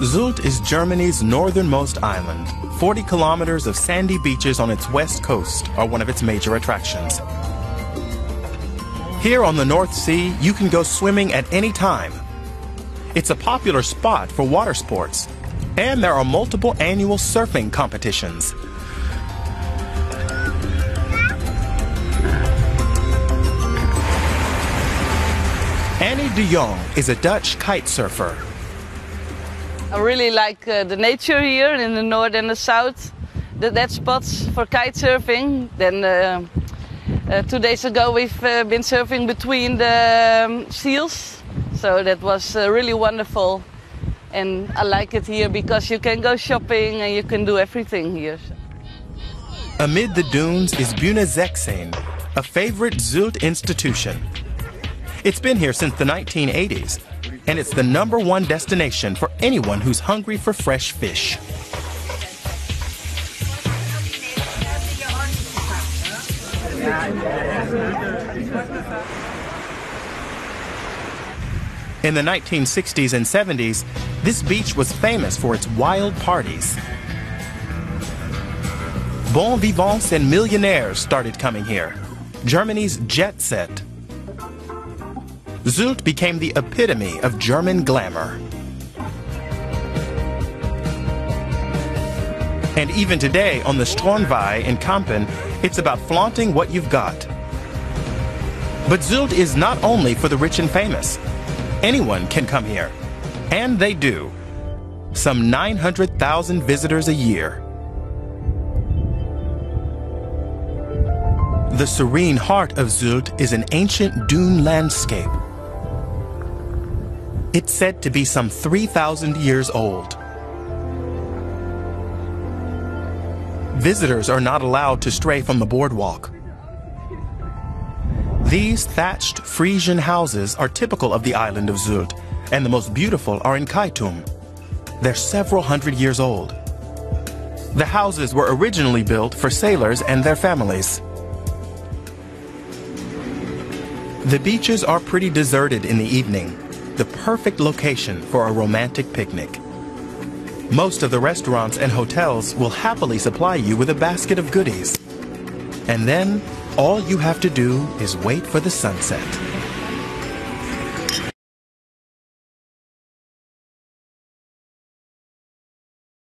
Sylt is Germany's northernmost island. 40 kilometers of sandy beaches on its west coast are one of its major attractions. Here on the North Sea, you can go swimming at any time. It's a popular spot for water sports, and there are multiple annual surfing competitions. Annie de Jong is a Dutch kite surfer. I really like uh, the nature here in the north and the south. The, that spots for kite surfing. Then uh, uh, two days ago we've uh, been surfing between the um, seals, so that was uh, really wonderful. And I like it here because you can go shopping and you can do everything here. Amid the dunes is Buhne Sechzehn, a favorite Sylt institution. It's been here since the 1980s, and it's the number one destination for anyone who's hungry for fresh fish. In the 1960s and 70s, this beach was famous for its wild parties. Bon vivants and millionaires started coming here. Germany's jet set. Sylt became the epitome of German glamour. And even today on the Strönwai in Kampen, it's about flaunting what you've got. But Sylt is not only for the rich and famous. Anyone can come here. And they do. Some 900,000 visitors a year. The serene heart of Sylt is an ancient dune landscape. It's said to be some 3,000 years old. Visitors are not allowed to stray from the boardwalk. These thatched Frisian houses are typical of the island of Sylt, and the most beautiful are in Keitum. They're several hundred years old. The houses were originally built for sailors and their families. The beaches are pretty deserted in the evening, the perfect location for a romantic picnic. Most of the restaurants and hotels will happily supply you with a basket of goodies. And then, all you have to do is wait for the sunset.